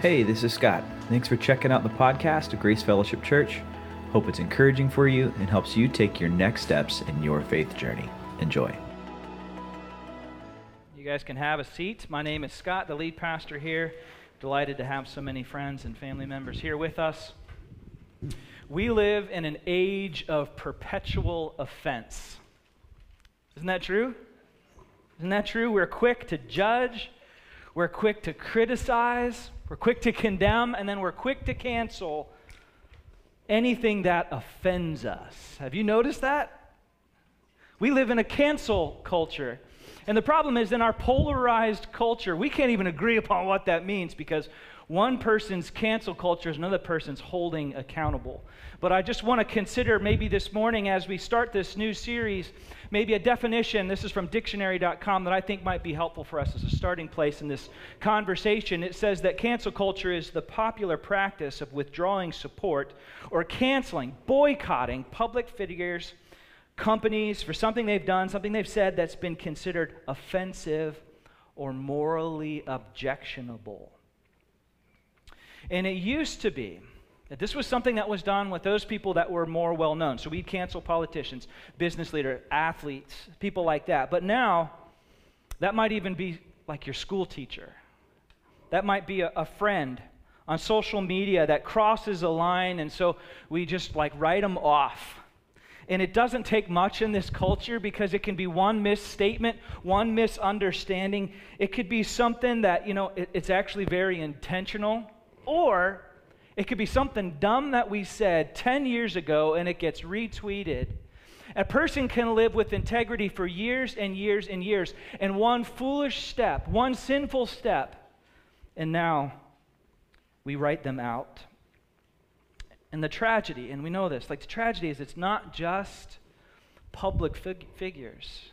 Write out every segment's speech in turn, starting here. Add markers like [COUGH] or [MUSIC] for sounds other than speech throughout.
Hey, this is Scott. Thanks for checking out the podcast of Grace Fellowship Church. Hope it's encouraging for you and helps you take your next steps in your faith journey. Enjoy. You guys can have a seat. My name is Scott, the lead pastor here. Delighted to have so many friends and family members here with us. We live in an age of perpetual offense. Isn't that true? Isn't that true? We're quick to judge, we're quick to criticize, we're quick to condemn, and then we're quick to cancel anything that offends us. Have you noticed that? We live in a cancel culture. And the problem is, in our polarized culture, we can't even agree upon what that means because one person's cancel culture is another person's holding accountable. But I just want to consider maybe this morning as we start this new series, maybe a definition. This is from dictionary.com that I think might be helpful for us as a starting place in this conversation. It says that cancel culture is the popular practice of withdrawing support or canceling, boycotting public figures, companies for something they've done, something they've said that's been considered offensive or morally objectionable. And it used to be that this was something that was done with those people that were more well known. So we'd cancel politicians, business leaders, athletes, people like that. But now, that might even be like your school teacher. That might be a, a friend on social media that crosses a line, and so we just like write them off. And it doesn't take much in this culture because it can be one misstatement, one misunderstanding. It could be something that, you know, it, it's actually very intentional or it could be something dumb that we said 10 years ago and it gets retweeted. A person can live with integrity for years and years and years, and one foolish step, one sinful step, and now we write them out. And the tragedy, and we know this, like the tragedy is it's not just public fig- figures.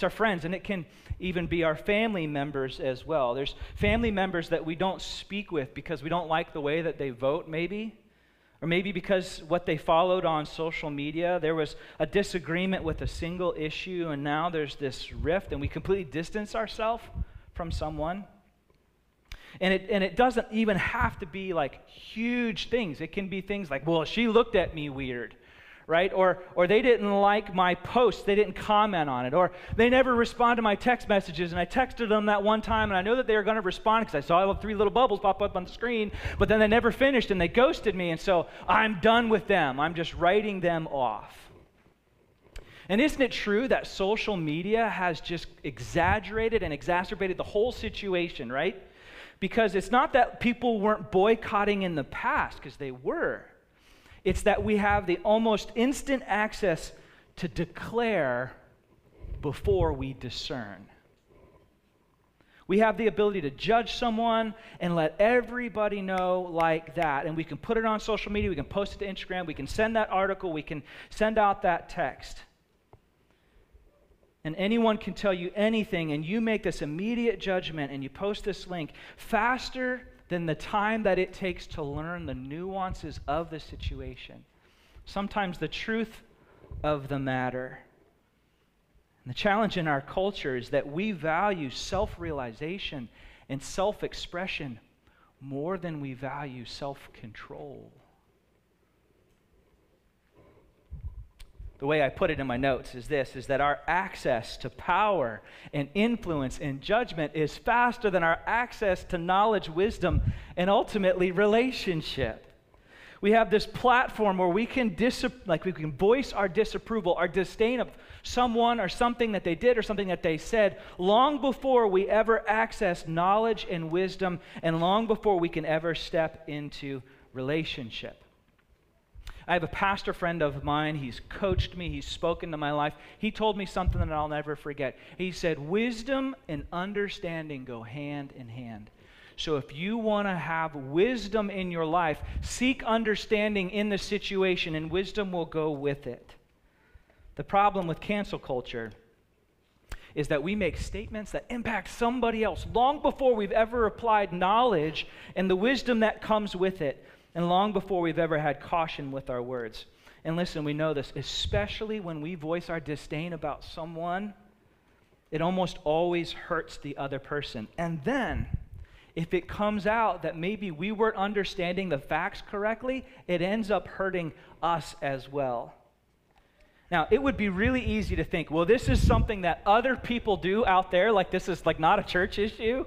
It's our friends, and it can even be our family members as well. There's family members that we don't speak with because we don't like the way that they vote, maybe. Or maybe because what they followed on social media, there was a disagreement with a single issue, and now there's this rift, and we completely distance ourselves from someone. And it, and it doesn't even have to be like huge things. It can be things like, well, she looked at me weird right? Or, or they didn't like my post, they didn't comment on it, or they never respond to my text messages, and I texted them that one time, and I know that they were going to respond because I saw three little bubbles pop up on the screen, but then they never finished, and they ghosted me, and so I'm done with them. I'm just writing them off. And isn't it true that social media has just exaggerated and exacerbated the whole situation, right? Because it's not that people weren't boycotting in the past, because they were. It's that we have the almost instant access to declare before we discern. We have the ability to judge someone and let everybody know like that. And we can put it on social media, we can post it to Instagram, we can send that article, we can send out that text. And anyone can tell you anything, and you make this immediate judgment and you post this link faster than the time that it takes to learn the nuances of the situation. Sometimes the truth of the matter. And the challenge in our culture is that we value self realization and self expression more than we value self control. The way I put it in my notes is this is that our access to power and influence and judgment is faster than our access to knowledge, wisdom, and ultimately relationship. We have this platform where we can dis- like we can voice our disapproval, our disdain of someone or something that they did or something that they said long before we ever access knowledge and wisdom and long before we can ever step into relationship. I have a pastor friend of mine. He's coached me, he's spoken to my life. He told me something that I'll never forget. He said, Wisdom and understanding go hand in hand. So if you want to have wisdom in your life, seek understanding in the situation, and wisdom will go with it. The problem with cancel culture is that we make statements that impact somebody else long before we've ever applied knowledge and the wisdom that comes with it and long before we've ever had caution with our words. And listen, we know this, especially when we voice our disdain about someone, it almost always hurts the other person. And then if it comes out that maybe we weren't understanding the facts correctly, it ends up hurting us as well. Now, it would be really easy to think, well, this is something that other people do out there, like this is like not a church issue.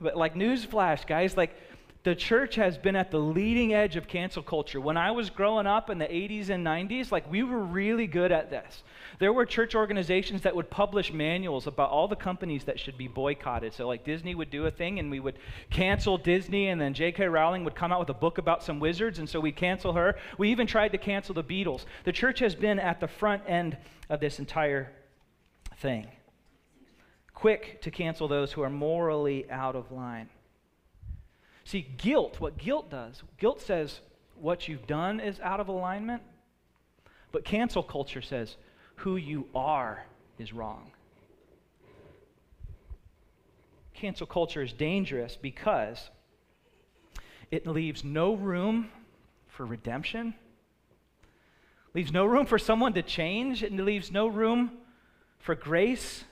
But like newsflash, guys, like the church has been at the leading edge of cancel culture. When I was growing up in the 80s and 90s, like we were really good at this. There were church organizations that would publish manuals about all the companies that should be boycotted. So, like Disney would do a thing and we would cancel Disney, and then J.K. Rowling would come out with a book about some wizards, and so we'd cancel her. We even tried to cancel the Beatles. The church has been at the front end of this entire thing, quick to cancel those who are morally out of line. See, guilt, what guilt does, guilt says what you've done is out of alignment, but cancel culture says who you are is wrong. Cancel culture is dangerous because it leaves no room for redemption, leaves no room for someone to change, it leaves no room for grace,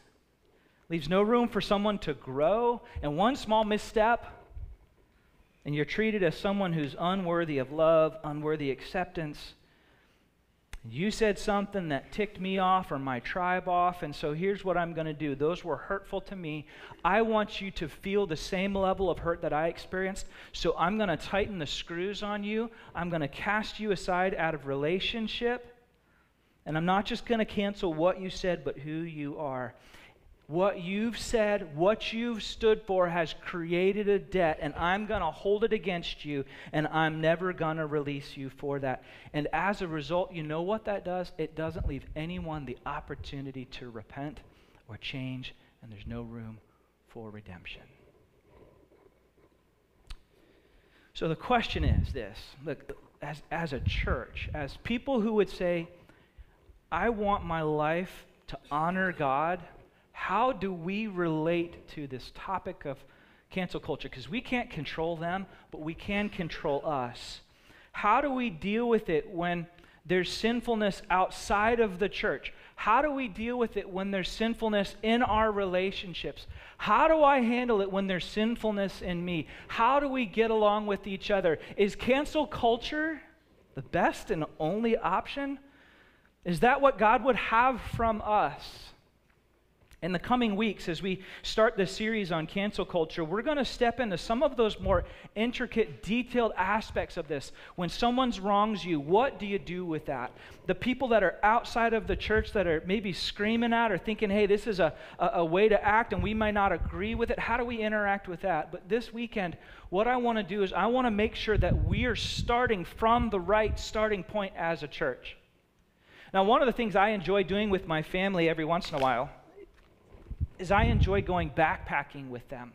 leaves no room for someone to grow. And one small misstep and you're treated as someone who's unworthy of love, unworthy acceptance. You said something that ticked me off or my tribe off, and so here's what I'm going to do. Those were hurtful to me. I want you to feel the same level of hurt that I experienced, so I'm going to tighten the screws on you. I'm going to cast you aside out of relationship, and I'm not just going to cancel what you said, but who you are. What you've said, what you've stood for has created a debt, and I'm going to hold it against you, and I'm never going to release you for that. And as a result, you know what that does? It doesn't leave anyone the opportunity to repent or change, and there's no room for redemption. So the question is this look, as, as a church, as people who would say, I want my life to honor God how do we relate to this topic of cancel culture? Because we can't control them, but we can control us. How do we deal with it when there's sinfulness outside of the church? How do we deal with it when there's sinfulness in our relationships? How do I handle it when there's sinfulness in me? How do we get along with each other? Is cancel culture the best and only option? Is that what God would have from us? In the coming weeks, as we start this series on cancel culture, we're going to step into some of those more intricate, detailed aspects of this. When someone wrongs you, what do you do with that? The people that are outside of the church that are maybe screaming out or thinking, hey, this is a, a, a way to act and we might not agree with it, how do we interact with that? But this weekend, what I want to do is I want to make sure that we are starting from the right starting point as a church. Now, one of the things I enjoy doing with my family every once in a while is I enjoy going backpacking with them.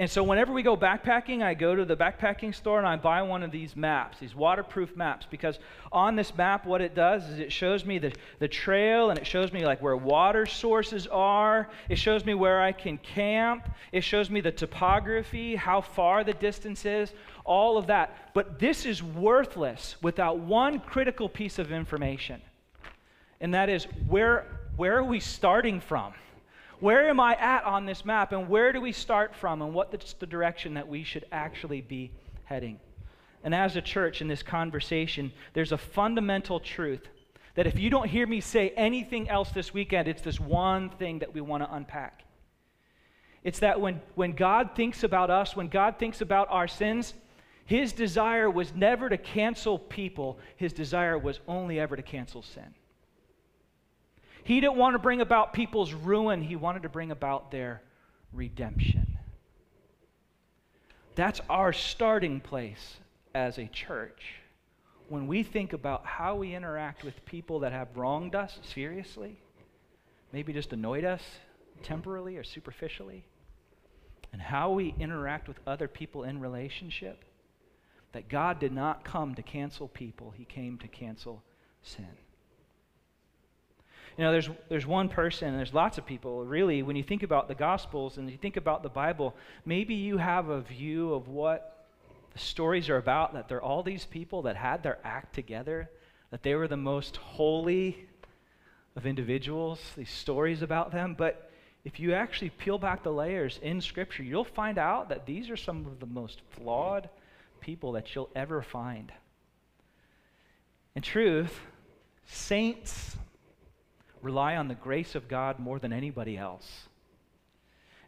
And so whenever we go backpacking, I go to the backpacking store and I buy one of these maps, these waterproof maps, because on this map, what it does is it shows me the, the trail and it shows me like where water sources are. It shows me where I can camp. It shows me the topography, how far the distance is, all of that. But this is worthless without one critical piece of information. And that is where, where are we starting from? Where am I at on this map, and where do we start from, and what's the direction that we should actually be heading? And as a church in this conversation, there's a fundamental truth that if you don't hear me say anything else this weekend, it's this one thing that we want to unpack. It's that when, when God thinks about us, when God thinks about our sins, his desire was never to cancel people, his desire was only ever to cancel sin. He didn't want to bring about people's ruin, he wanted to bring about their redemption. That's our starting place as a church. When we think about how we interact with people that have wronged us seriously, maybe just annoyed us temporarily or superficially, and how we interact with other people in relationship, that God did not come to cancel people, He came to cancel sin. You know, there's, there's one person, there's lots of people, really, when you think about the Gospels and you think about the Bible, maybe you have a view of what the stories are about, that they're all these people that had their act together, that they were the most holy of individuals, these stories about them. But if you actually peel back the layers in Scripture, you'll find out that these are some of the most flawed people that you'll ever find. In truth, saints rely on the grace of God more than anybody else.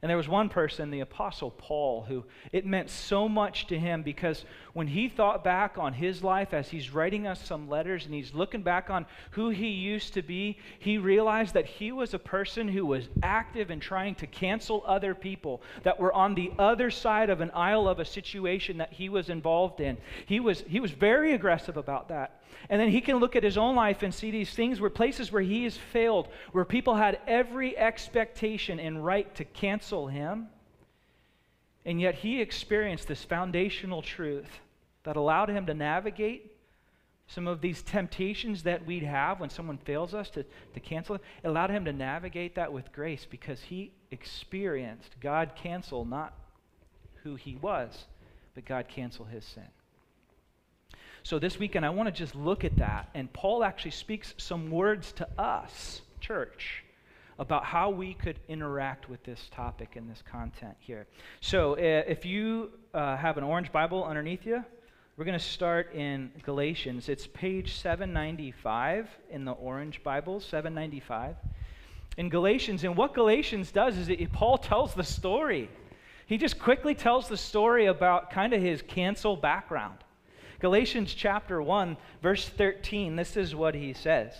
And there was one person, the Apostle Paul, who it meant so much to him because when he thought back on his life as he's writing us some letters and he's looking back on who he used to be, he realized that he was a person who was active in trying to cancel other people that were on the other side of an aisle of a situation that he was involved in. He was, he was very aggressive about that. And then he can look at his own life and see these things where places where he has failed, where people had every expectation and right to cancel him. And yet he experienced this foundational truth that allowed him to navigate some of these temptations that we'd have when someone fails us to, to cancel it. It allowed him to navigate that with grace because he experienced God cancel not who he was, but God cancel his sin. So this weekend, I want to just look at that. And Paul actually speaks some words to us, church, about how we could interact with this topic and this content here. So uh, if you uh, have an orange Bible underneath you, we're going to start in Galatians. It's page 795 in the orange Bible, 795. In Galatians, and what Galatians does is Paul tells the story. He just quickly tells the story about kind of his cancel background. Galatians chapter 1, verse 13, this is what he says.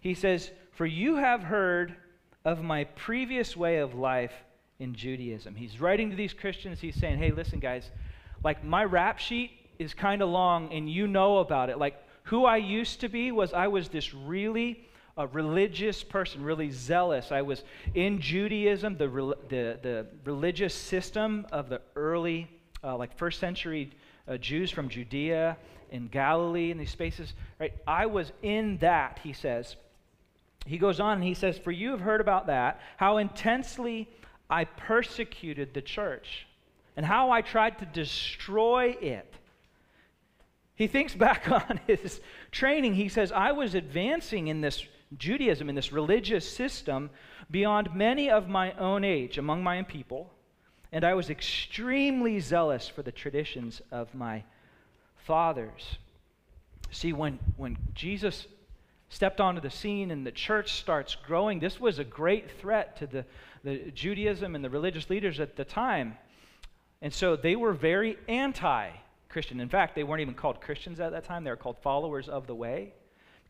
He says, For you have heard of my previous way of life in Judaism. He's writing to these Christians. He's saying, Hey, listen, guys, like my rap sheet is kind of long and you know about it. Like who I used to be was I was this really a religious person, really zealous. I was in Judaism, the, the, the religious system of the early, uh, like first century uh, Jews from Judea and Galilee and these spaces, right? I was in that, he says. He goes on and he says, For you have heard about that, how intensely I persecuted the church and how I tried to destroy it. He thinks back [LAUGHS] on his training. He says, I was advancing in this Judaism, in this religious system, beyond many of my own age among my own people and I was extremely zealous for the traditions of my fathers. See, when, when Jesus stepped onto the scene and the church starts growing, this was a great threat to the, the Judaism and the religious leaders at the time. And so they were very anti Christian. In fact, they weren't even called Christians at that time, they were called followers of the way.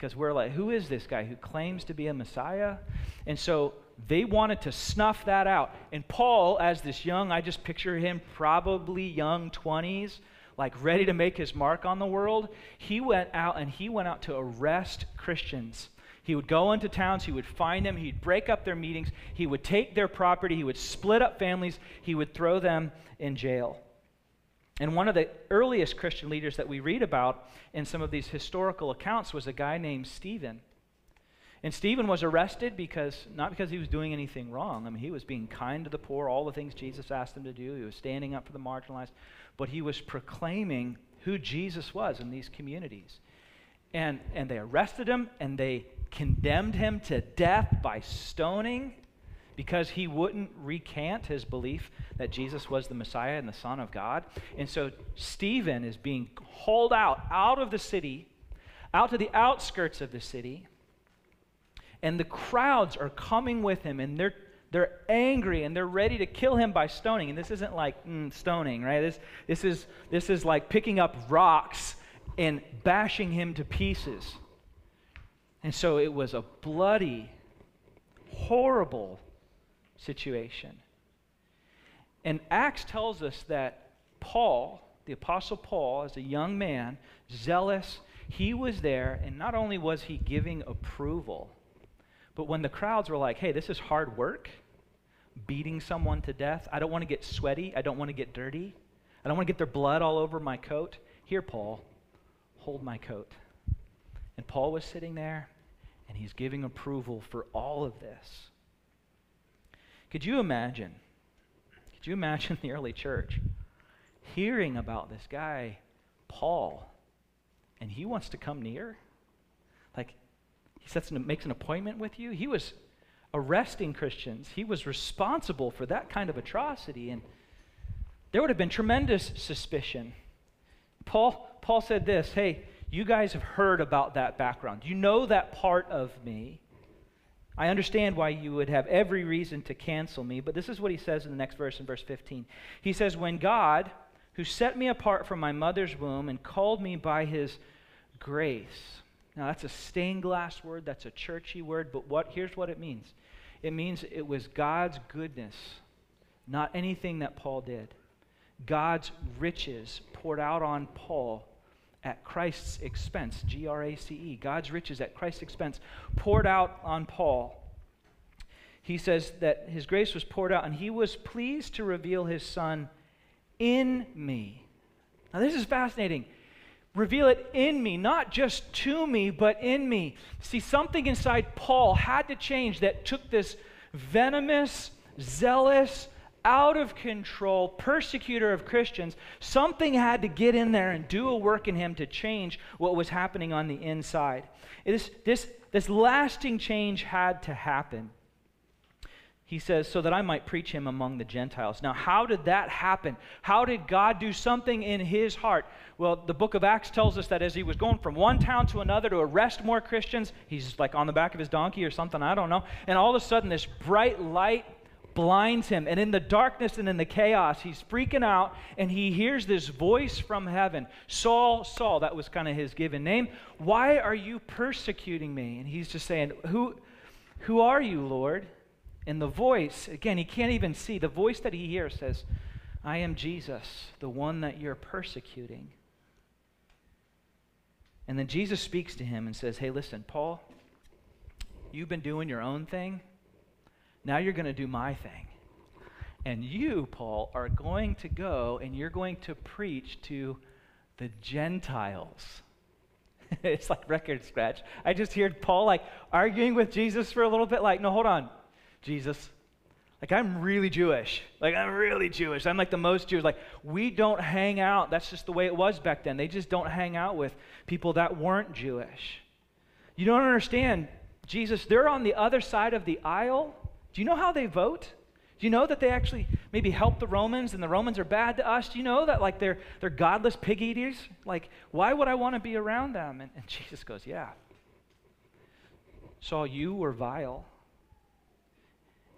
Because we're like, who is this guy who claims to be a Messiah? And so they wanted to snuff that out. And Paul, as this young, I just picture him probably young 20s, like ready to make his mark on the world. He went out and he went out to arrest Christians. He would go into towns, he would find them, he'd break up their meetings, he would take their property, he would split up families, he would throw them in jail. And one of the earliest Christian leaders that we read about in some of these historical accounts was a guy named Stephen. And Stephen was arrested because, not because he was doing anything wrong. I mean, he was being kind to the poor, all the things Jesus asked him to do. He was standing up for the marginalized, but he was proclaiming who Jesus was in these communities. And, and they arrested him and they condemned him to death by stoning because he wouldn't recant his belief that Jesus was the Messiah and the Son of God. And so Stephen is being hauled out, out of the city, out to the outskirts of the city and the crowds are coming with him and they're they're angry and they're ready to kill him by stoning. And this isn't like mm, stoning right? This, this is this is like picking up rocks and bashing him to pieces. And so it was a bloody horrible situation and acts tells us that paul the apostle paul as a young man zealous he was there and not only was he giving approval but when the crowds were like, hey, this is hard work, beating someone to death, I don't want to get sweaty, I don't want to get dirty, I don't want to get their blood all over my coat. Here, Paul, hold my coat. And Paul was sitting there, and he's giving approval for all of this. Could you imagine? Could you imagine [LAUGHS] the early church hearing about this guy, Paul, and he wants to come near? Like, he sets an, makes an appointment with you. He was arresting Christians. He was responsible for that kind of atrocity. And there would have been tremendous suspicion. Paul, Paul said this Hey, you guys have heard about that background. You know that part of me. I understand why you would have every reason to cancel me, but this is what he says in the next verse, in verse 15. He says, When God, who set me apart from my mother's womb and called me by his grace. Now, that's a stained glass word, that's a churchy word, but what, here's what it means it means it was God's goodness, not anything that Paul did. God's riches poured out on Paul at Christ's expense, G R A C E. God's riches at Christ's expense poured out on Paul. He says that his grace was poured out, and he was pleased to reveal his son in me. Now, this is fascinating. Reveal it in me, not just to me, but in me. See, something inside Paul had to change that took this venomous, zealous, out of control persecutor of Christians, something had to get in there and do a work in him to change what was happening on the inside. This, this, this lasting change had to happen. He says, so that I might preach him among the Gentiles. Now, how did that happen? How did God do something in his heart? Well, the book of Acts tells us that as he was going from one town to another to arrest more Christians, he's like on the back of his donkey or something, I don't know. And all of a sudden, this bright light blinds him. And in the darkness and in the chaos, he's freaking out and he hears this voice from heaven Saul, Saul, that was kind of his given name. Why are you persecuting me? And he's just saying, Who, who are you, Lord? And the voice, again, he can't even see. The voice that he hears says, I am Jesus, the one that you're persecuting. And then Jesus speaks to him and says, Hey, listen, Paul, you've been doing your own thing. Now you're going to do my thing. And you, Paul, are going to go and you're going to preach to the Gentiles. [LAUGHS] it's like record scratch. I just heard Paul like arguing with Jesus for a little bit, like, no, hold on, Jesus. Like, I'm really Jewish. Like, I'm really Jewish. I'm like the most Jewish. Like, we don't hang out. That's just the way it was back then. They just don't hang out with people that weren't Jewish. You don't understand, Jesus, they're on the other side of the aisle do you know how they vote? Do you know that they actually maybe help the Romans and the Romans are bad to us? Do you know that like they're, they're godless pig eaters? Like, why would I want to be around them? And, and Jesus goes, Yeah. Saul, you were vile.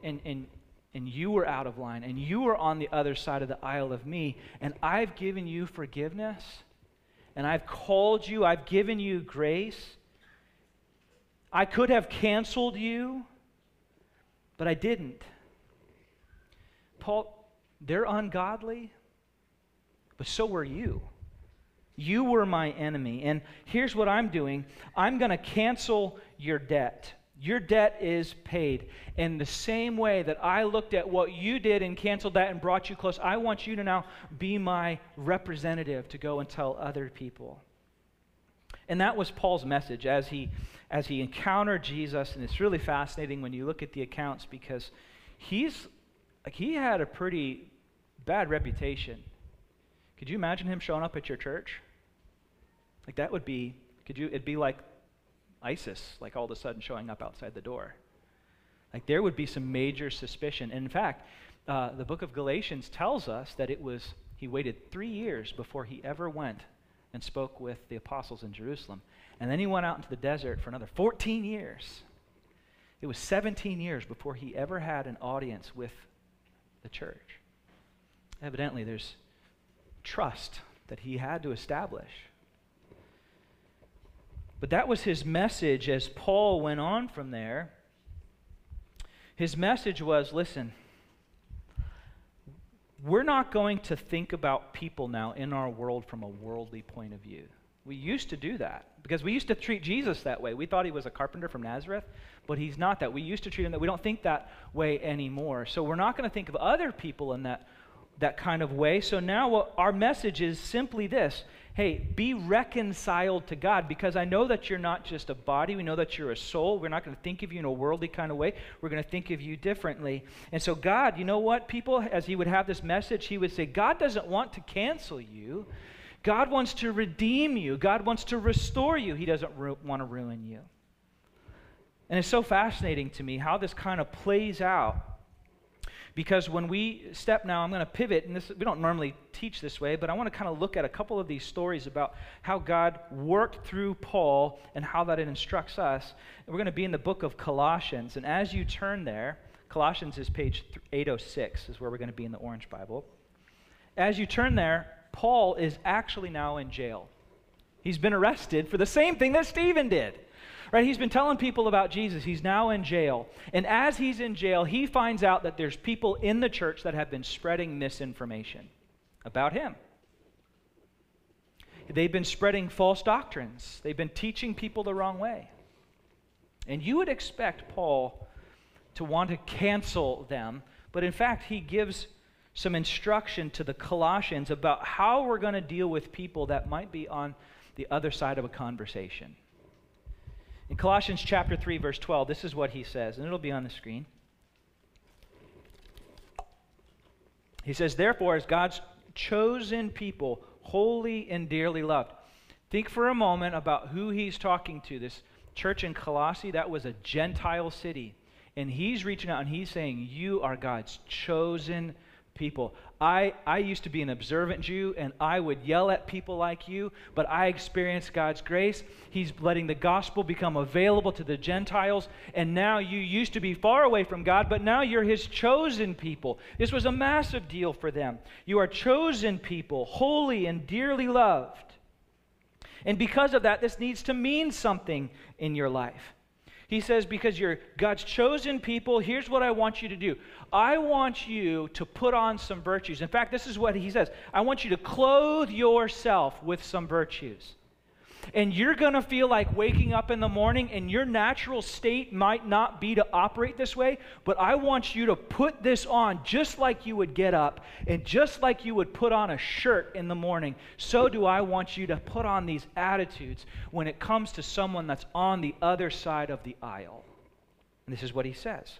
And, and, and you were out of line. And you were on the other side of the aisle of me. And I've given you forgiveness. And I've called you. I've given you grace. I could have canceled you but I didn't. Paul, they're ungodly, but so were you. You were my enemy. And here's what I'm doing I'm going to cancel your debt. Your debt is paid. In the same way that I looked at what you did and canceled that and brought you close, I want you to now be my representative to go and tell other people. And that was Paul's message as he as he encountered Jesus, and it's really fascinating when you look at the accounts because he's like he had a pretty bad reputation. Could you imagine him showing up at your church? Like that would be could you it'd be like ISIS, like all of a sudden showing up outside the door. Like there would be some major suspicion. And in fact, uh, the book of Galatians tells us that it was he waited three years before he ever went and spoke with the apostles in Jerusalem. And then he went out into the desert for another 14 years. It was 17 years before he ever had an audience with the church. Evidently, there's trust that he had to establish. But that was his message as Paul went on from there. His message was listen, we're not going to think about people now in our world from a worldly point of view. We used to do that because we used to treat Jesus that way. We thought he was a carpenter from Nazareth, but he's not that. We used to treat him that. We don't think that way anymore. So we're not going to think of other people in that, that kind of way. So now what our message is simply this hey, be reconciled to God because I know that you're not just a body. We know that you're a soul. We're not going to think of you in a worldly kind of way. We're going to think of you differently. And so, God, you know what? People, as He would have this message, He would say, God doesn't want to cancel you. God wants to redeem you. God wants to restore you. He doesn't ru- want to ruin you. And it's so fascinating to me how this kind of plays out. Because when we step now, I'm going to pivot, and this, we don't normally teach this way, but I want to kind of look at a couple of these stories about how God worked through Paul and how that it instructs us. And we're going to be in the book of Colossians. And as you turn there, Colossians is page 806, is where we're going to be in the Orange Bible. As you turn there, Paul is actually now in jail. He's been arrested for the same thing that Stephen did. Right? He's been telling people about Jesus. He's now in jail. And as he's in jail, he finds out that there's people in the church that have been spreading misinformation about him. They've been spreading false doctrines. They've been teaching people the wrong way. And you would expect Paul to want to cancel them, but in fact, he gives some instruction to the Colossians about how we're going to deal with people that might be on the other side of a conversation. In Colossians chapter 3 verse 12, this is what he says, and it'll be on the screen. He says, "Therefore as God's chosen people, holy and dearly loved." Think for a moment about who he's talking to. This church in Colossae, that was a Gentile city. And he's reaching out and he's saying, You are God's chosen people. I, I used to be an observant Jew and I would yell at people like you, but I experienced God's grace. He's letting the gospel become available to the Gentiles. And now you used to be far away from God, but now you're His chosen people. This was a massive deal for them. You are chosen people, holy and dearly loved. And because of that, this needs to mean something in your life. He says, Because you're God's chosen people, here's what I want you to do. I want you to put on some virtues. In fact, this is what he says I want you to clothe yourself with some virtues. And you're going to feel like waking up in the morning, and your natural state might not be to operate this way, but I want you to put this on just like you would get up, and just like you would put on a shirt in the morning. So do I want you to put on these attitudes when it comes to someone that's on the other side of the aisle. And this is what he says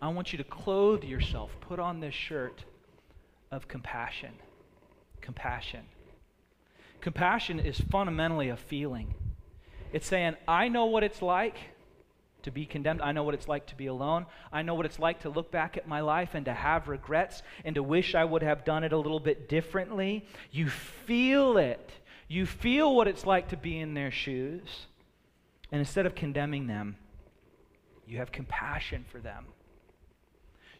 I want you to clothe yourself, put on this shirt of compassion. Compassion. Compassion is fundamentally a feeling. It's saying, I know what it's like to be condemned. I know what it's like to be alone. I know what it's like to look back at my life and to have regrets and to wish I would have done it a little bit differently. You feel it. You feel what it's like to be in their shoes. And instead of condemning them, you have compassion for them.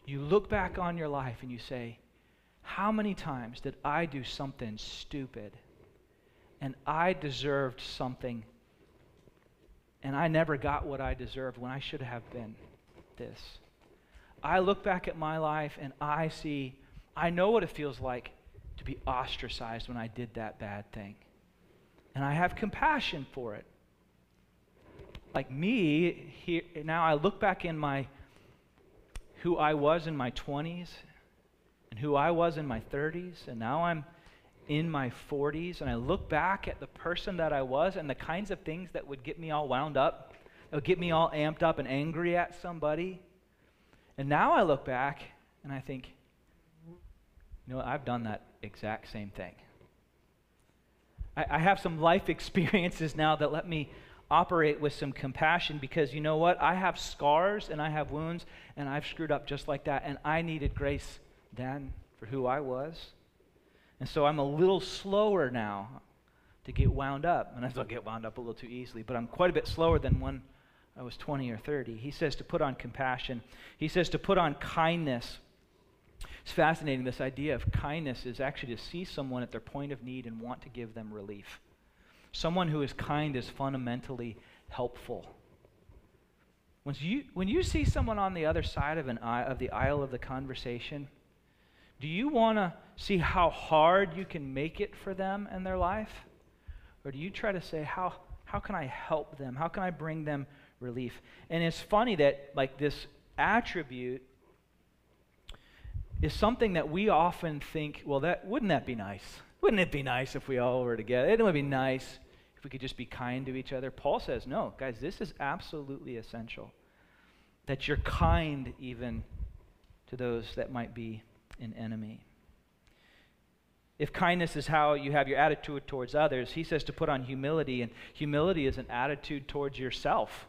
You look back on your life and you say, How many times did I do something stupid and I deserved something and I never got what I deserved when I should have been this? I look back at my life and I see, I know what it feels like to be ostracized when I did that bad thing. And I have compassion for it. Like me, here, now I look back in my who I was in my 20s and who I was in my 30s, and now I'm in my 40s, and I look back at the person that I was and the kinds of things that would get me all wound up, that would get me all amped up and angry at somebody. And now I look back and I think, you know, I've done that exact same thing. I, I have some life [LAUGHS] experiences now that let me operate with some compassion because you know what? I have scars and I have wounds and I've screwed up just like that. And I needed grace then for who I was. And so I'm a little slower now to get wound up. And I still get wound up a little too easily, but I'm quite a bit slower than when I was 20 or 30. He says to put on compassion, he says to put on kindness. It's fascinating. This idea of kindness is actually to see someone at their point of need and want to give them relief. Someone who is kind is fundamentally helpful. When you, when you see someone on the other side of, an, of the aisle of the conversation, do you want to see how hard you can make it for them and their life? Or do you try to say, how, how can I help them? How can I bring them relief? And it's funny that, like, this attribute is something that we often think, well, that wouldn't that be nice? Wouldn't it be nice if we all were together? It would be nice if we could just be kind to each other. Paul says, no, guys, this is absolutely essential. That you're kind even to those that might be an enemy. If kindness is how you have your attitude towards others, he says to put on humility, and humility is an attitude towards yourself.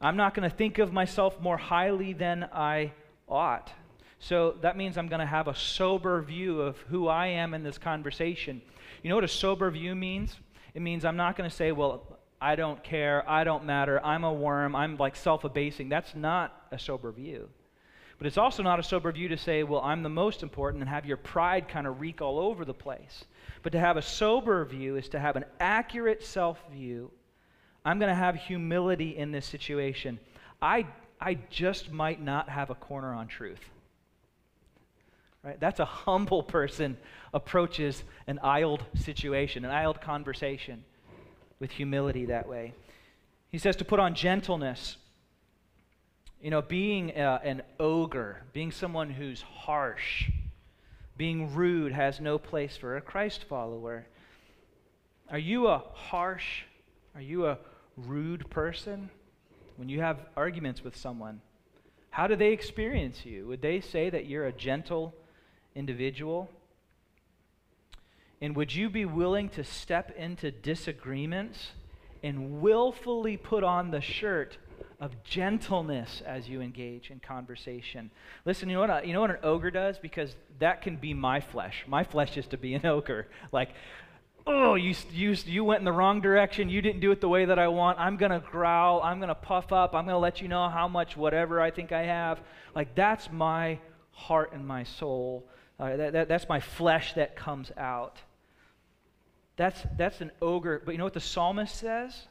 I'm not going to think of myself more highly than I ought. So that means I'm going to have a sober view of who I am in this conversation. You know what a sober view means? It means I'm not going to say, well, I don't care, I don't matter, I'm a worm, I'm like self abasing. That's not a sober view. But it's also not a sober view to say, well, I'm the most important and have your pride kind of reek all over the place. But to have a sober view is to have an accurate self view. I'm going to have humility in this situation. I, I just might not have a corner on truth. Right? That's a humble person approaches an aisled situation, an aisled conversation with humility that way. He says to put on gentleness. You know, being uh, an ogre, being someone who's harsh, being rude has no place for a Christ follower. Are you a harsh, are you a rude person when you have arguments with someone? How do they experience you? Would they say that you're a gentle individual? And would you be willing to step into disagreements and willfully put on the shirt of gentleness as you engage in conversation? Listen, you know what, you know what an ogre does? Because that can be my flesh. My flesh is to be an ogre. Like, oh, you, you, you went in the wrong direction. You didn't do it the way that I want. I'm going to growl. I'm going to puff up. I'm going to let you know how much whatever I think I have. Like, that's my heart and my soul. Uh, that, that, that's my flesh that comes out. That's, that's an ogre. But you know what the psalmist says?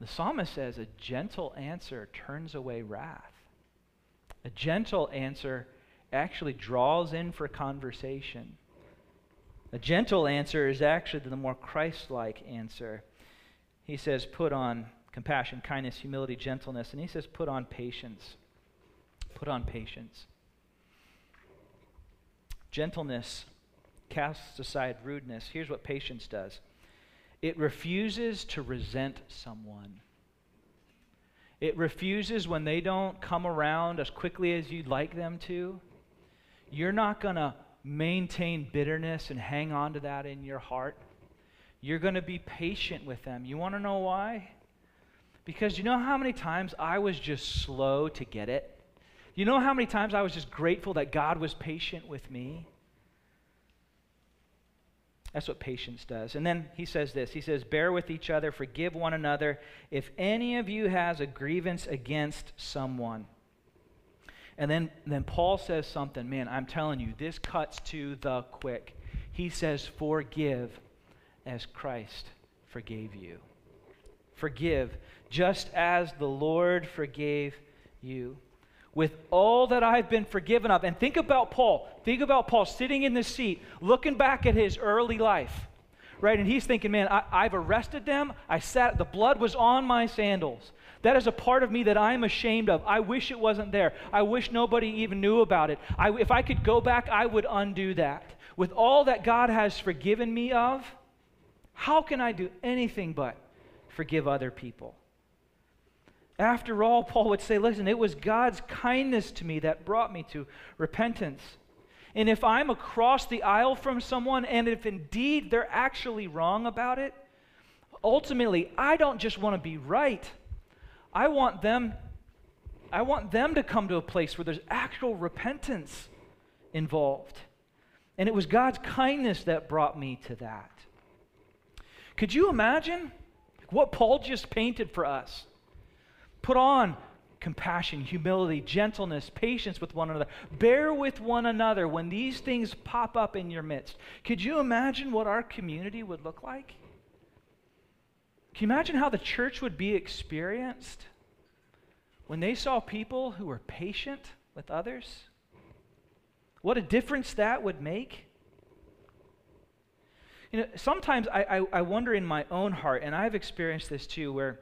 The psalmist says a gentle answer turns away wrath. A gentle answer actually draws in for conversation. A gentle answer is actually the more Christ like answer. He says, put on compassion, kindness, humility, gentleness. And he says, put on patience. Put on patience. Gentleness casts aside rudeness. Here's what patience does it refuses to resent someone. It refuses when they don't come around as quickly as you'd like them to. You're not going to maintain bitterness and hang on to that in your heart. You're going to be patient with them. You want to know why? Because you know how many times I was just slow to get it? You know how many times I was just grateful that God was patient with me? That's what patience does. And then he says this He says, Bear with each other, forgive one another if any of you has a grievance against someone. And then, then Paul says something, man, I'm telling you, this cuts to the quick. He says, Forgive as Christ forgave you. Forgive just as the Lord forgave you with all that I've been forgiven of. And think about Paul. Think about Paul sitting in the seat, looking back at his early life, right? And he's thinking, man, I, have arrested them. I sat, the blood was on my sandals. That is a part of me that I'm ashamed of. I wish it wasn't there. I wish nobody even knew about it. I, if I could go back, I would undo that. With all that God has forgiven me of, how can I do anything but forgive other people? After all, Paul would say, listen, it was God's kindness to me that brought me to repentance. And if I'm across the aisle from someone, and if indeed they're actually wrong about it, ultimately, I don't just want to be right. I want them I want them to come to a place where there's actual repentance involved. And it was God's kindness that brought me to that. Could you imagine what Paul just painted for us? Put on compassion, humility, gentleness, patience with one another. Bear with one another when these things pop up in your midst. Could you imagine what our community would look like? Can you imagine how the church would be experienced when they saw people who were patient with others? What a difference that would make. You know, sometimes I, I, I wonder in my own heart, and I've experienced this too, where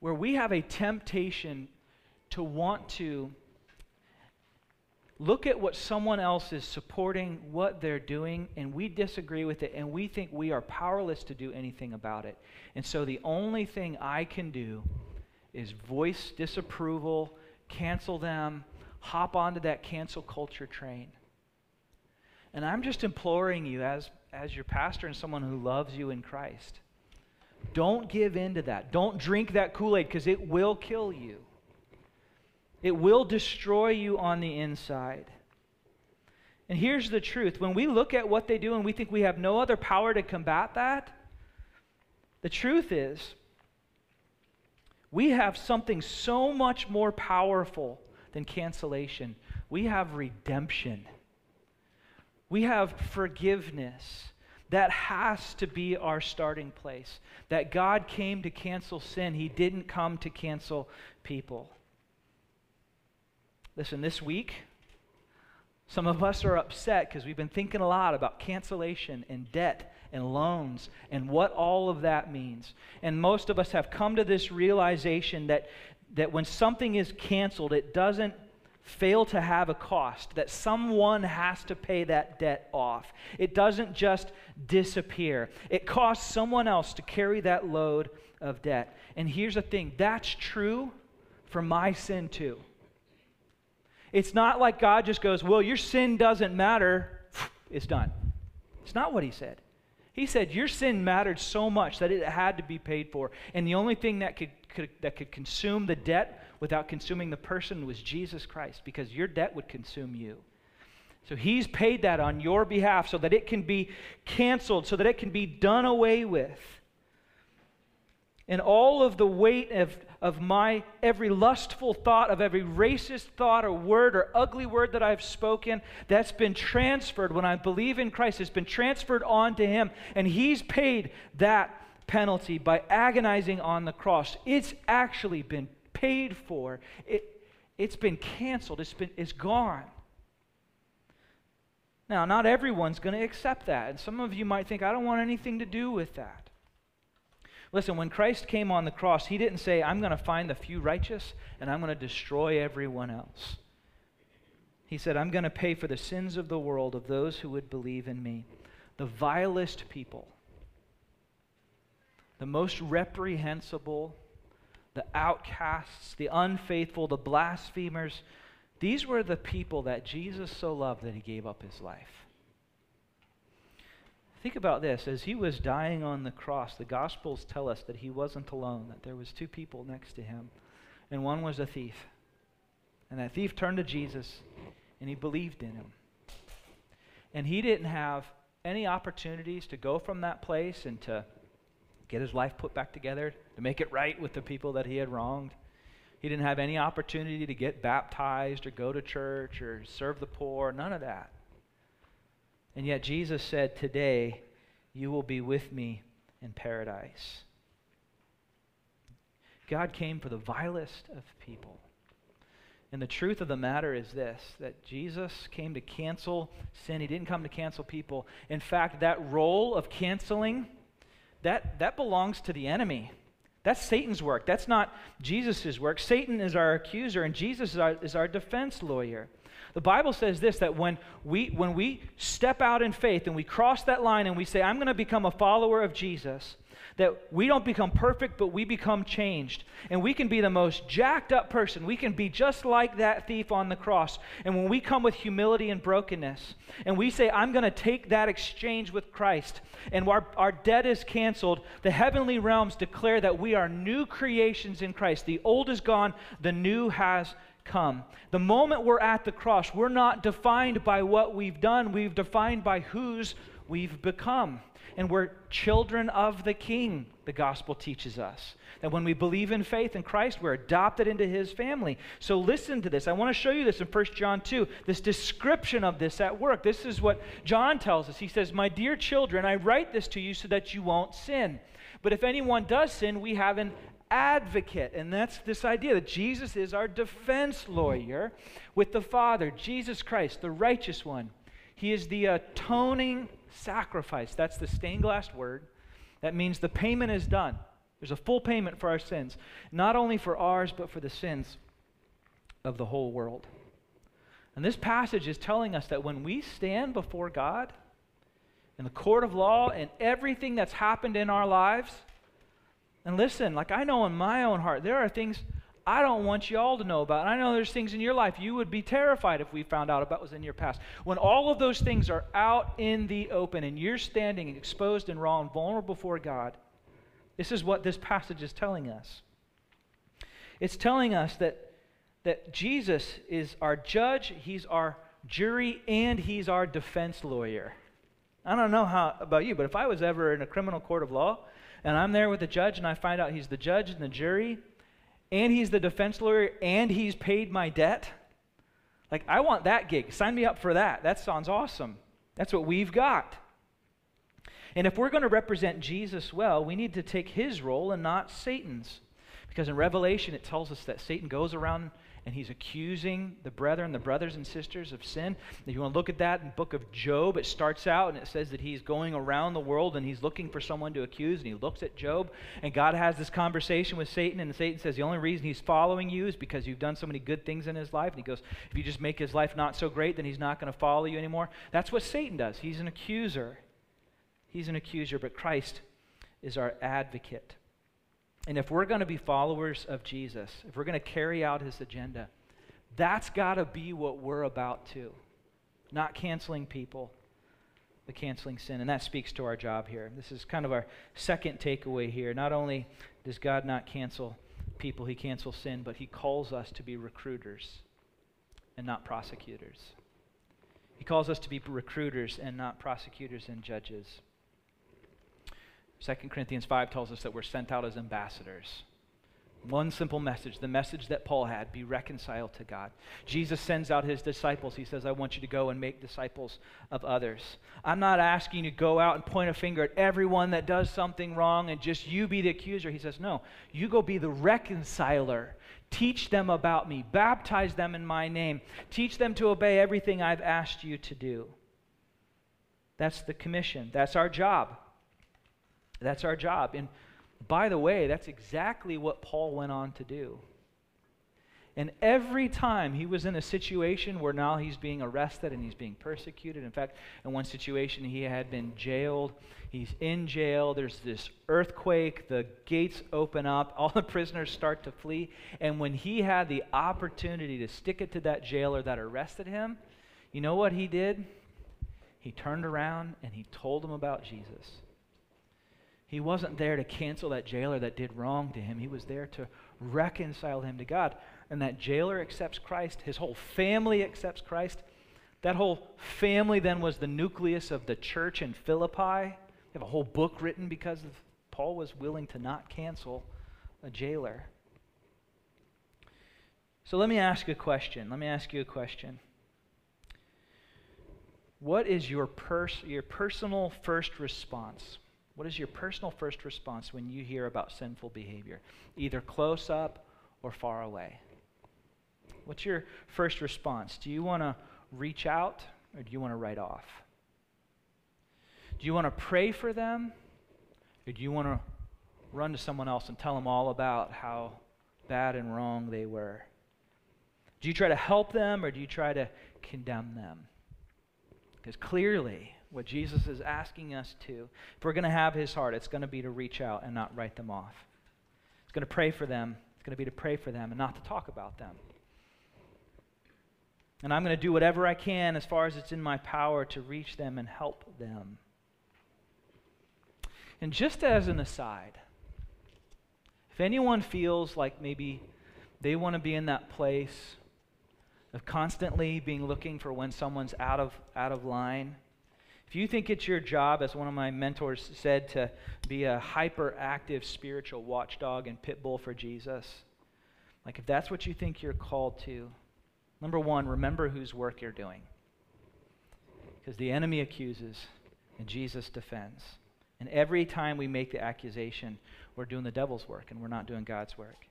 where we have a temptation to want to look at what someone else is supporting, what they're doing, and we disagree with it, and we think we are powerless to do anything about it. And so the only thing I can do is voice disapproval, cancel them, hop onto that cancel culture train. And I'm just imploring you, as, as your pastor and someone who loves you in Christ, Don't give in to that. Don't drink that Kool Aid because it will kill you. It will destroy you on the inside. And here's the truth when we look at what they do and we think we have no other power to combat that, the truth is we have something so much more powerful than cancellation. We have redemption, we have forgiveness. That has to be our starting place. That God came to cancel sin, He didn't come to cancel people. Listen, this week, some of us are upset because we've been thinking a lot about cancellation and debt and loans and what all of that means. And most of us have come to this realization that, that when something is canceled, it doesn't fail to have a cost, that someone has to pay that debt off. It doesn't just disappear, it costs someone else to carry that load of debt. And here's the thing that's true for my sin too. It's not like God just goes, Well, your sin doesn't matter. [SNIFFS] It's done. It's not what he said. He said, Your sin mattered so much that it had to be paid for. And the only thing that could, could, that could consume the debt without consuming the person was Jesus Christ, because your debt would consume you. So he's paid that on your behalf so that it can be canceled, so that it can be done away with. And all of the weight of of my every lustful thought, of every racist thought or word or ugly word that I've spoken, that's been transferred when I believe in Christ, has been transferred on to Him. And He's paid that penalty by agonizing on the cross. It's actually been paid for, it, it's been canceled, it's, been, it's gone. Now, not everyone's going to accept that. And some of you might think, I don't want anything to do with that. Listen, when Christ came on the cross, he didn't say, I'm going to find the few righteous and I'm going to destroy everyone else. He said, I'm going to pay for the sins of the world of those who would believe in me. The vilest people, the most reprehensible, the outcasts, the unfaithful, the blasphemers, these were the people that Jesus so loved that he gave up his life. Think about this. As he was dying on the cross, the Gospels tell us that he wasn't alone, that there was two people next to him. And one was a thief. And that thief turned to Jesus and he believed in him. And he didn't have any opportunities to go from that place and to get his life put back together, to make it right with the people that he had wronged. He didn't have any opportunity to get baptized or go to church or serve the poor, none of that. And yet Jesus said, Today you will be with me in paradise. God came for the vilest of people. And the truth of the matter is this that Jesus came to cancel sin. He didn't come to cancel people. In fact, that role of canceling, that, that belongs to the enemy. That's Satan's work. That's not Jesus' work. Satan is our accuser, and Jesus is our, is our defense lawyer. The Bible says this that when we, when we step out in faith and we cross that line and we say, I'm going to become a follower of Jesus, that we don't become perfect, but we become changed. And we can be the most jacked up person. We can be just like that thief on the cross. And when we come with humility and brokenness, and we say, I'm going to take that exchange with Christ, and our, our debt is canceled, the heavenly realms declare that we are new creations in Christ. The old is gone, the new has come. The moment we're at the cross, we're not defined by what we've done, we've defined by whose we've become. And we're children of the King, the gospel teaches us. That when we believe in faith in Christ, we're adopted into his family. So listen to this. I want to show you this in 1 John 2, this description of this at work. This is what John tells us. He says, My dear children, I write this to you so that you won't sin. But if anyone does sin, we have an advocate. And that's this idea that Jesus is our defense lawyer with the Father, Jesus Christ, the righteous one. He is the atoning sacrifice. That's the stained glass word. That means the payment is done. There's a full payment for our sins, not only for ours, but for the sins of the whole world. And this passage is telling us that when we stand before God in the court of law and everything that's happened in our lives, and listen, like I know in my own heart, there are things I don't want you all to know about. And I know there's things in your life you would be terrified if we found out about was in your past. When all of those things are out in the open and you're standing exposed and raw and vulnerable before God, This is what this passage is telling us. It's telling us that, that Jesus is our judge, he's our jury, and he's our defense lawyer. I don't know how about you, but if I was ever in a criminal court of law and I'm there with the judge and I find out he's the judge and the jury and he's the defense lawyer and he's paid my debt, like I want that gig. Sign me up for that. That sounds awesome. That's what we've got. And if we're going to represent Jesus well, we need to take his role and not Satan's. Because in Revelation, it tells us that Satan goes around and he's accusing the brethren, the brothers and sisters of sin. If you want to look at that in the book of Job, it starts out and it says that he's going around the world and he's looking for someone to accuse. And he looks at Job, and God has this conversation with Satan, and Satan says the only reason he's following you is because you've done so many good things in his life. And he goes, if you just make his life not so great, then he's not going to follow you anymore. That's what Satan does. He's an accuser. He's an accuser, but Christ is our advocate. And if we're going to be followers of Jesus, if we're going to carry out his agenda, that's got to be what we're about too. Not canceling people, but canceling sin. And that speaks to our job here. This is kind of our second takeaway here. Not only does God not cancel people, he cancels sin, but he calls us to be recruiters and not prosecutors. He calls us to be recruiters and not prosecutors and judges. 2 Corinthians 5 tells us that we're sent out as ambassadors. One simple message, the message that Paul had be reconciled to God. Jesus sends out his disciples. He says, I want you to go and make disciples of others. I'm not asking you to go out and point a finger at everyone that does something wrong and just you be the accuser. He says, No, you go be the reconciler. Teach them about me, baptize them in my name, teach them to obey everything I've asked you to do. That's the commission, that's our job. That's our job. And by the way, that's exactly what Paul went on to do. And every time he was in a situation where now he's being arrested and he's being persecuted. In fact, in one situation, he had been jailed. He's in jail. There's this earthquake. The gates open up. All the [LAUGHS] prisoners start to flee. And when he had the opportunity to stick it to that jailer that arrested him, you know what he did? He turned around and he told him about Jesus. He wasn't there to cancel that jailer that did wrong to him. He was there to reconcile him to God. And that jailer accepts Christ. His whole family accepts Christ. That whole family then was the nucleus of the church in Philippi. They have a whole book written because Paul was willing to not cancel a jailer. So let me ask a question. Let me ask you a question. What is your, pers- your personal first response? What is your personal first response when you hear about sinful behavior, either close up or far away? What's your first response? Do you want to reach out or do you want to write off? Do you want to pray for them or do you want to run to someone else and tell them all about how bad and wrong they were? Do you try to help them or do you try to condemn them? Because clearly, what Jesus is asking us to, if we're going to have his heart, it's going to be to reach out and not write them off. It's going to pray for them. It's going to be to pray for them and not to talk about them. And I'm going to do whatever I can as far as it's in my power to reach them and help them. And just as an aside, if anyone feels like maybe they want to be in that place of constantly being looking for when someone's out of, out of line, if you think it's your job, as one of my mentors said, to be a hyperactive spiritual watchdog and pit bull for Jesus, like if that's what you think you're called to, number one, remember whose work you're doing. Because the enemy accuses and Jesus defends. And every time we make the accusation, we're doing the devil's work and we're not doing God's work.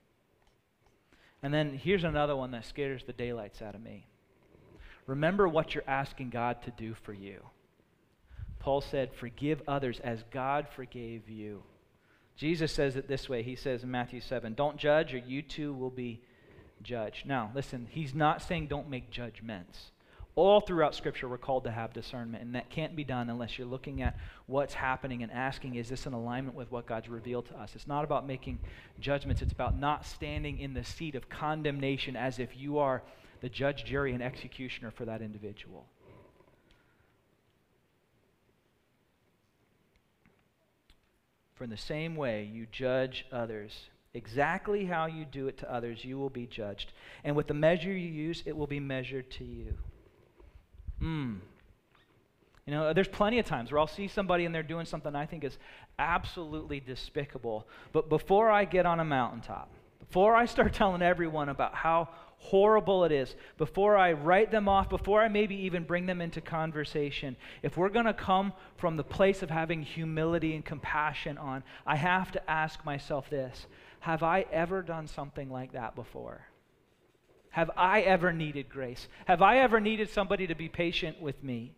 And then here's another one that scares the daylights out of me. Remember what you're asking God to do for you. Paul said, Forgive others as God forgave you. Jesus says it this way. He says in Matthew 7, Don't judge, or you too will be judged. Now, listen, he's not saying don't make judgments. All throughout Scripture, we're called to have discernment, and that can't be done unless you're looking at what's happening and asking, is this in alignment with what God's revealed to us? It's not about making judgments, it's about not standing in the seat of condemnation as if you are the judge, jury, and executioner for that individual. For in the same way you judge others, exactly how you do it to others, you will be judged. And with the measure you use, it will be measured to you. Hmm. You know, there's plenty of times where I'll see somebody and they're doing something I think is absolutely despicable. But before I get on a mountaintop, before I start [LAUGHS] telling everyone about how horrible it is, before I write them off, before I maybe even bring them into conversation, if we're going to come from the place of having humility and compassion on, I have to ask myself this Have I ever done something like that before? Have I ever needed grace? Have I ever needed somebody to be patient with me?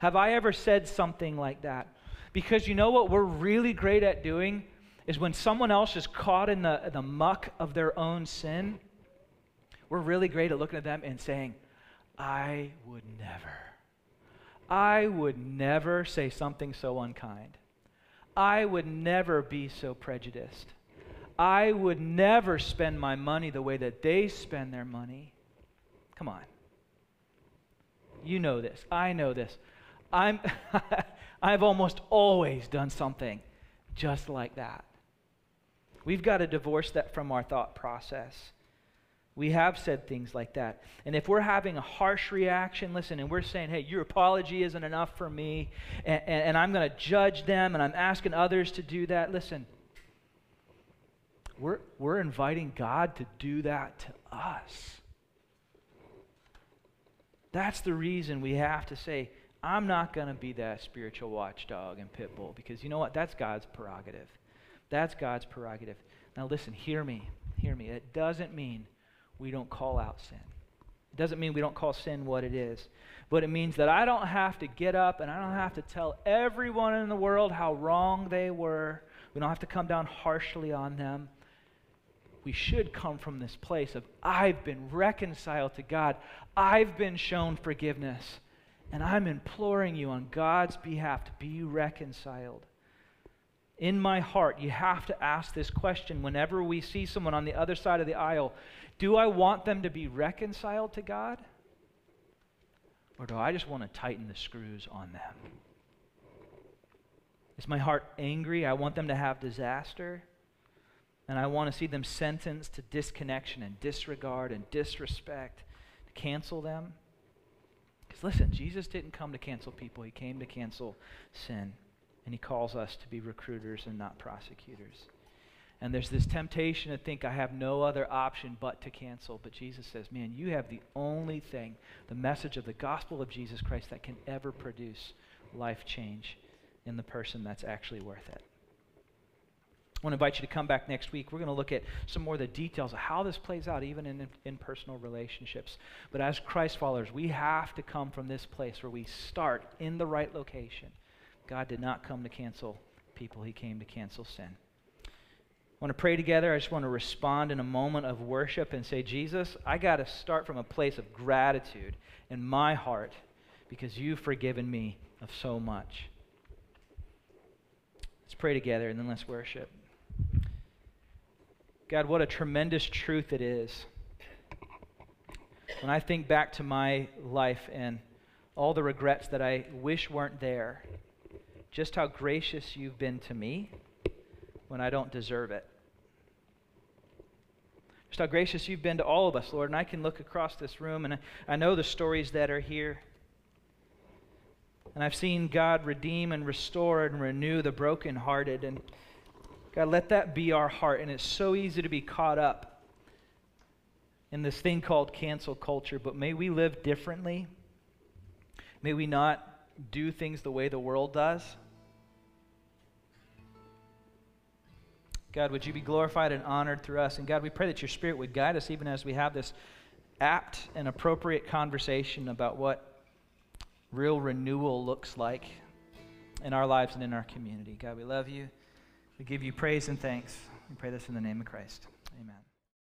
Have I ever said something like that? Because you know what we're really great at doing is when someone else is caught in the, the muck of their own sin, we're really great at looking at them and saying, I would never. I would never say something so unkind. I would never be so prejudiced. I would never spend my money the way that they spend their money. Come on. You know this. I know this. I'm [LAUGHS] I've almost always done something just like that. We've got to divorce that from our thought process. We have said things like that. And if we're having a harsh reaction, listen, and we're saying, hey, your apology isn't enough for me, and, and, and I'm going to judge them, and I'm asking others to do that, listen, we're, we're inviting God to do that to us. That's the reason we have to say, I'm not going to be that spiritual watchdog and pit bull, because you know what? That's God's prerogative. That's God's prerogative. Now, listen, hear me. Hear me. It doesn't mean we don't call out sin. It doesn't mean we don't call sin what it is. But it means that I don't have to get up and I don't have to tell everyone in the world how wrong they were. We don't have to come down harshly on them. We should come from this place of, I've been reconciled to God, I've been shown forgiveness, and I'm imploring you on God's behalf to be reconciled in my heart, you have to ask this question whenever we see someone on the other side of the aisle Do I want them to be reconciled to God? Or do I just want to tighten the screws on them? Is my heart angry? I want them to have disaster. And I want to see them sentenced to disconnection and disregard and disrespect, to cancel them. Because listen, Jesus didn't come to cancel people, He came to cancel sin. And he calls us to be recruiters and not prosecutors. And there's this temptation to think I have no other option but to cancel. But Jesus says, man, you have the only thing, the message of the gospel of Jesus Christ, that can ever produce life change in the person that's actually worth it. I want to invite you to come back next week. We're going to look at some more of the details of how this plays out, even in, in personal relationships. But as Christ followers, we have to come from this place where we start in the right location God did not come to cancel people, He came to cancel sin. I want to pray together. I just want to respond in a moment of worship and say, Jesus, I got to start from a place of gratitude in my heart because you've forgiven me of so much. Let's pray together and then let's worship. God, what a tremendous truth it is. When I think back to my life and all the regrets that I wish weren't there, just how gracious you've been to me when I don't deserve it. Just how gracious you've been to all of us, Lord. And I can look across this room and I know the stories that are here. And I've seen God redeem and restore and renew the brokenhearted. And God, let that be our heart. And it's so easy to be caught up in this thing called cancel culture. But may we live differently. May we not do things the way the world does. God, would you be glorified and honored through us? And God, we pray that your Spirit would guide us even as we have this apt and appropriate conversation about what real renewal looks like in our lives and in our community. God, we love you. We give you praise and thanks. We pray this in the name of Christ. Amen.